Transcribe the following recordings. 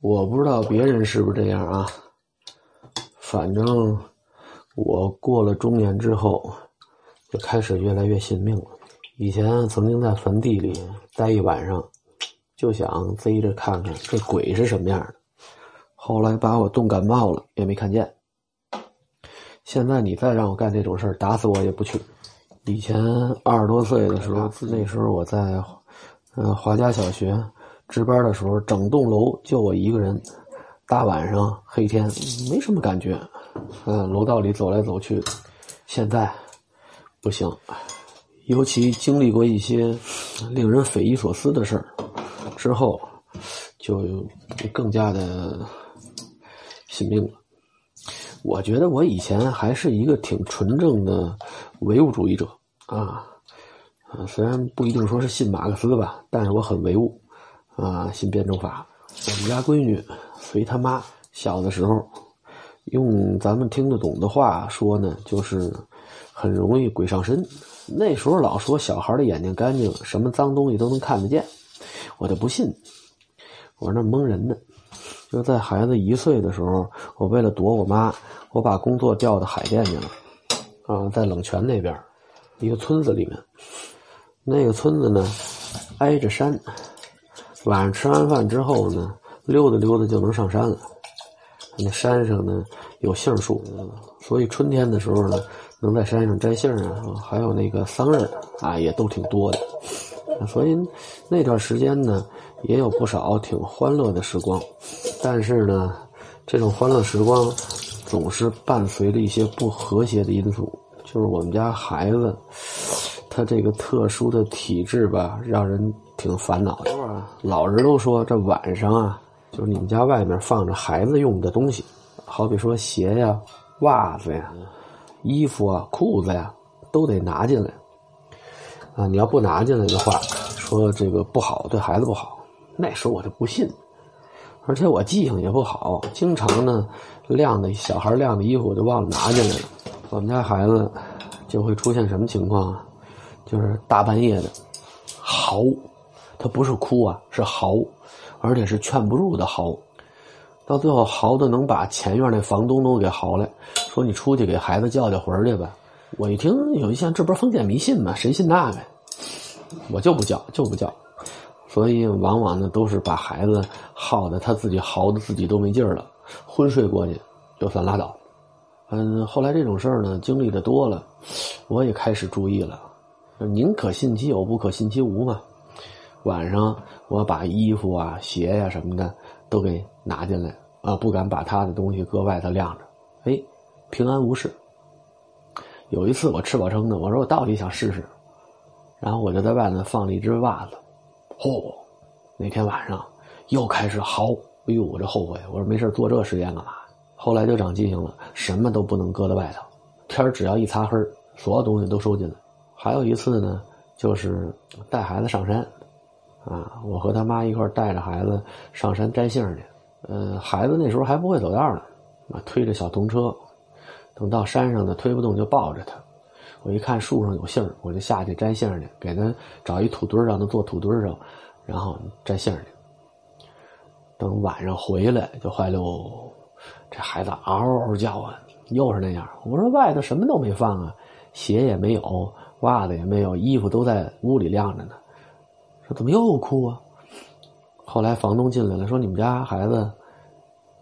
我不知道别人是不是这样啊，反正我过了中年之后，就开始越来越信命了。以前曾经在坟地里待一晚上，就想贼着看看这鬼是什么样的。后来把我冻感冒了，也没看见。现在你再让我干这种事儿，打死我也不去。以前二十多岁的时候，那时候我在嗯华家小学值班的时候，整栋楼就我一个人，大晚上黑天没什么感觉，嗯，楼道里走来走去。现在不行，尤其经历过一些令人匪夷所思的事儿之后，就更加的。信命了，我觉得我以前还是一个挺纯正的唯物主义者啊，啊，虽然不一定说是信马克思吧，但是我很唯物啊，新辩证法。我们家闺女随他妈小的时候，用咱们听得懂的话说呢，就是很容易鬼上身。那时候老说小孩的眼睛干净，什么脏东西都能看得见，我就不信，我那蒙人呢。就在孩子一岁的时候，我为了躲我妈，我把工作调到海淀去了，啊，在冷泉那边，一个村子里面，那个村子呢，挨着山，晚上吃完饭之后呢，溜达溜达就能上山了。那山上呢有杏树，所以春天的时候呢，能在山上摘杏啊，还有那个桑葚啊，也都挺多的。所以那段时间呢。也有不少挺欢乐的时光，但是呢，这种欢乐时光总是伴随着一些不和谐的因素。就是我们家孩子，他这个特殊的体质吧，让人挺烦恼的。老人都说，这晚上啊，就是你们家外面放着孩子用的东西，好比说鞋呀、袜子呀、衣服啊、裤子呀，都得拿进来。啊，你要不拿进来的话，说这个不好，对孩子不好。那时候我就不信，而且我记性也不好，经常呢晾的小孩晾的衣服我就忘了拿进来了。我们家孩子就会出现什么情况啊？就是大半夜的嚎，他不是哭啊，是嚎，而且是劝不住的嚎。到最后嚎的能把前院那房东都给嚎来，说你出去给孩子叫叫魂去吧。我一听有一项，这不是封建迷信吗？谁信那个？我就不叫，就不叫。所以，往往呢都是把孩子耗的，他自己嚎的自己都没劲儿了，昏睡过去就算拉倒。嗯，后来这种事儿呢经历的多了，我也开始注意了，宁可信其有，不可信其无嘛。晚上我把衣服啊、鞋呀什么的都给拿进来啊，不敢把他的东西搁外头晾着。哎，平安无事。有一次我吃饱撑的，我说我到底想试试，然后我就在外头放了一只袜子。嚯！那天晚上又开始嚎，哎呦，我这后悔，我说没事做这实验干嘛？后来就长记性了，什么都不能搁在外头，天只要一擦黑，所有东西都收进来。还有一次呢，就是带孩子上山，啊，我和他妈一块带着孩子上山摘杏去。呃，孩子那时候还不会走道呢，啊，推着小童车，等到山上呢，推不动就抱着他。我一看树上有杏我就下去摘杏去，给他找一土堆让他坐土堆上，然后摘杏去。等晚上回来就坏喽，这孩子嗷嗷叫啊，又是那样。我说外头什么都没放啊，鞋也没有，袜子也没有，衣服都在屋里晾着呢。怎么又哭啊？后来房东进来了，说你们家孩子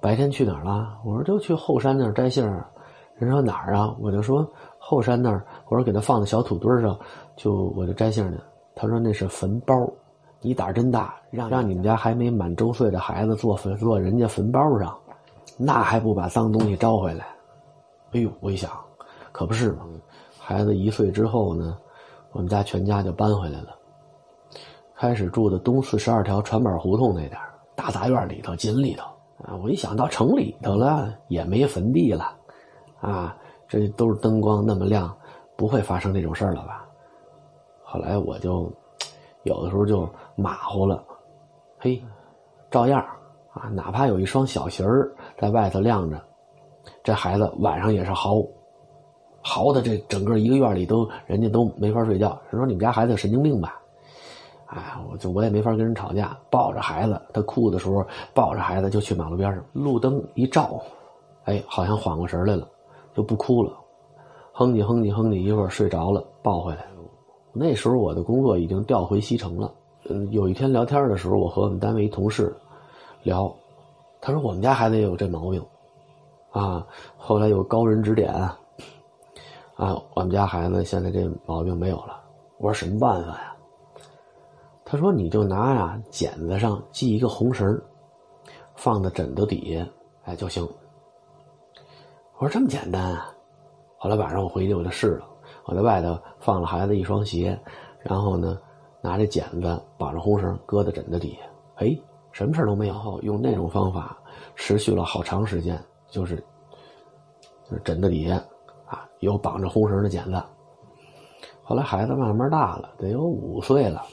白天去哪儿了？我说就去后山那儿摘杏人说哪儿啊？我就说。后山那儿，我说给他放在小土堆上，就我就摘杏去。他说那是坟包，你胆真大，让让你们家还没满周岁的孩子坐坟坐人家坟包上，那还不把脏东西招回来？哎呦，我一想，可不是嘛。孩子一岁之后呢，我们家全家就搬回来了，开始住的东四十二条船板胡同那点大杂院里头、紧里头啊。我一想到城里头了，也没坟地了，啊。这都是灯光那么亮，不会发生这种事儿了吧？后来我就有的时候就马虎了，嘿，照样啊，哪怕有一双小鞋儿在外头晾着，这孩子晚上也是嚎，嚎的这整个一个院里都人家都没法睡觉。人说你们家孩子神经病吧？哎，我就我也没法跟人吵架，抱着孩子，他哭的时候抱着孩子就去马路边上，路灯一照，哎，好像缓过神来了，就不哭了，哼唧哼唧哼唧，一会儿睡着了，抱回来。那时候我的工作已经调回西城了。嗯，有一天聊天的时候，我和我们单位一同事聊，他说我们家孩子也有这毛病，啊，后来有高人指点，啊，我们家孩子现在这毛病没有了。我说什么办法呀？他说你就拿呀剪子上系一个红绳，放在枕头底下，哎就行。我说这么简单啊？后来晚上我回去我就试了，我在外头放了孩子一双鞋，然后呢。拿着剪子绑着红绳，搁在枕头底下，哎，什么事都没有。用那种方法持续了好长时间，就是就是枕头底下啊有绑着红绳的剪子。后来孩子慢慢大了，得有五岁了。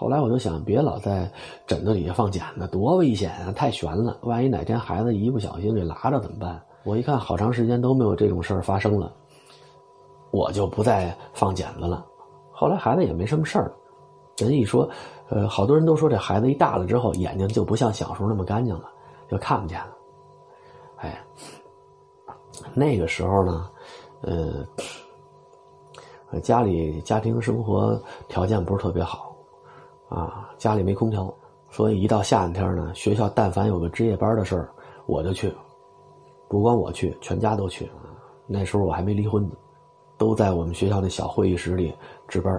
后来我就想，别老在枕头底下放剪子，多危险啊！太悬了，万一哪天孩子一不小心给拉着怎么办？我一看，好长时间都没有这种事儿发生了，我就不再放剪子了。后来孩子也没什么事儿。人一说，呃，好多人都说这孩子一大了之后，眼睛就不像小时候那么干净了，就看不见了。哎，那个时候呢，呃，家里家庭生活条件不是特别好，啊，家里没空调，所以一到夏天呢，学校但凡有个值夜班的事儿，我就去，不光我去，全家都去。那时候我还没离婚呢，都在我们学校那小会议室里值班，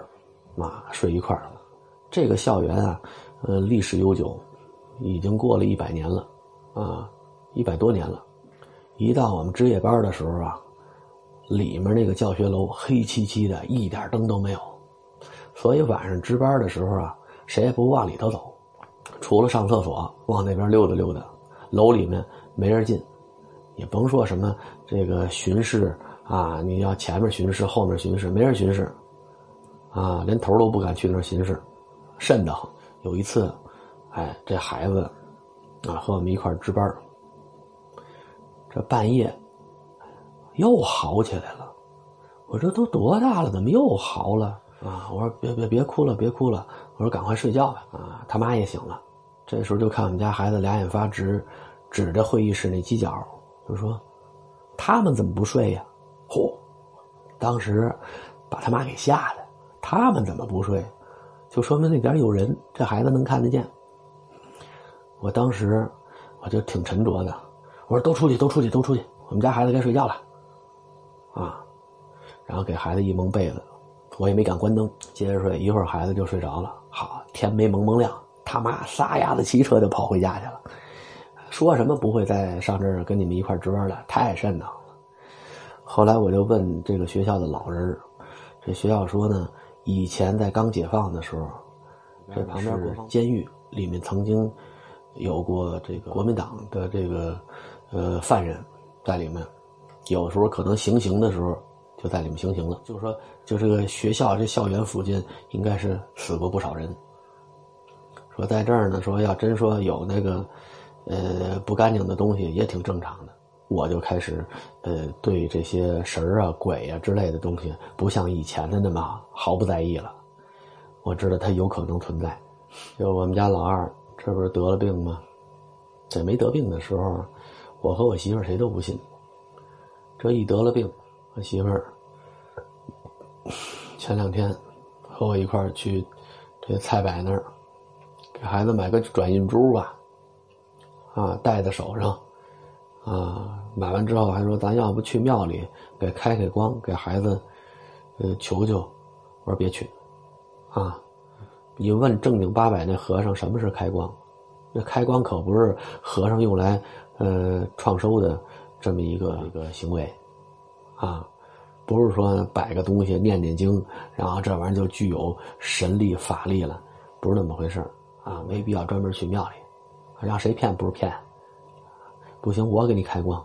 啊，睡一块儿。这个校园啊，呃，历史悠久，已经过了一百年了，啊，一百多年了。一到我们值夜班的时候啊，里面那个教学楼黑漆漆的，一点灯都没有。所以晚上值班的时候啊，谁也不往里头走，除了上厕所，往那边溜达溜达。楼里面没人进，也甭说什么这个巡视啊，你要前面巡视，后面巡视，没人巡视，啊，连头都不敢去那巡视。瘆得慌。有一次，哎，这孩子啊和我们一块值班这半夜又嚎起来了。我说都多大了，怎么又嚎了啊？我说别别别哭了，别哭了。我说赶快睡觉吧。啊，他妈也醒了。这时候就看我们家孩子俩眼发直，指着会议室那犄角，就说：“他们怎么不睡呀？”嚯！当时把他妈给吓的。他们怎么不睡？就说明那边有人，这孩子能看得见。我当时我就挺沉着的，我说都出去，都出去，都出去，我们家孩子该睡觉了，啊，然后给孩子一蒙被子，我也没敢关灯，接着睡。一会儿孩子就睡着了。好，天没蒙蒙亮，他妈撒丫子骑车就跑回家去了，说什么不会再上这儿跟你们一块值班了，太瘆得慌了。后来我就问这个学校的老人，这学校说呢。以前在刚解放的时候，这旁边是监狱，里面曾经有过这个国民党的这个呃犯人，在里面，有时候可能行刑的时候就在里面行刑了。就是说，就这个学校这校园附近应该是死过不少人。说在这儿呢，说要真说有那个呃不干净的东西，也挺正常的。我就开始，呃，对这些神儿啊、鬼啊之类的东西，不像以前的那么毫不在意了。我知道它有可能存在。就我们家老二，这不是得了病吗？在没得病的时候，我和我媳妇谁都不信。这一得了病，我媳妇儿前两天和我一块儿去这菜百那儿，给孩子买个转运珠吧，啊，戴在手上。啊，买完之后还说咱要不去庙里给开开光，给孩子，呃，求求。我说别去，啊，你问正经八百那和尚什么是开光？那开光可不是和尚用来呃创收的这么一个一个行为，啊，不是说摆个东西念念经，然后这玩意儿就具有神力法力了，不是那么回事啊，没必要专门去庙里，让谁骗不是骗。不行，我给你开光，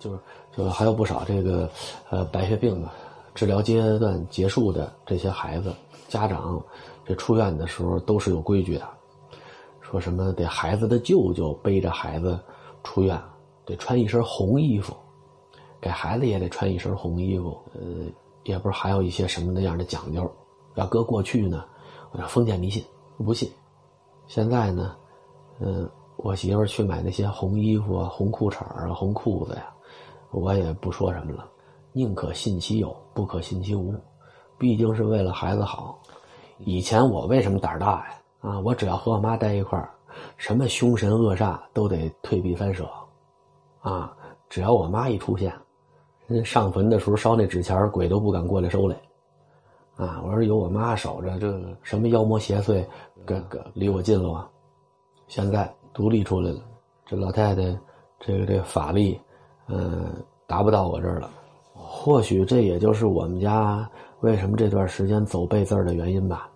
就是就还有不少这个呃白血病的，治疗阶段结束的这些孩子，家长这出院的时候都是有规矩的，说什么得孩子的舅舅背着孩子出院，得穿一身红衣服，给孩子也得穿一身红衣服，呃，也不是还有一些什么那样的讲究，要搁过去呢，封建迷信不信。现在呢，嗯，我媳妇去买那些红衣服啊、红裤衩啊、红裤子呀，我也不说什么了，宁可信其有，不可信其无，毕竟是为了孩子好。以前我为什么胆儿大呀？啊，我只要和我妈待一块儿，什么凶神恶煞都得退避三舍，啊，只要我妈一出现，上坟的时候烧那纸钱鬼都不敢过来收来。啊，我说有我妈守着，这什么妖魔邪祟，跟跟离我近了啊。现在独立出来了，这老太太，这个这个法力，嗯，达不到我这儿了。或许这也就是我们家为什么这段时间走背字的原因吧。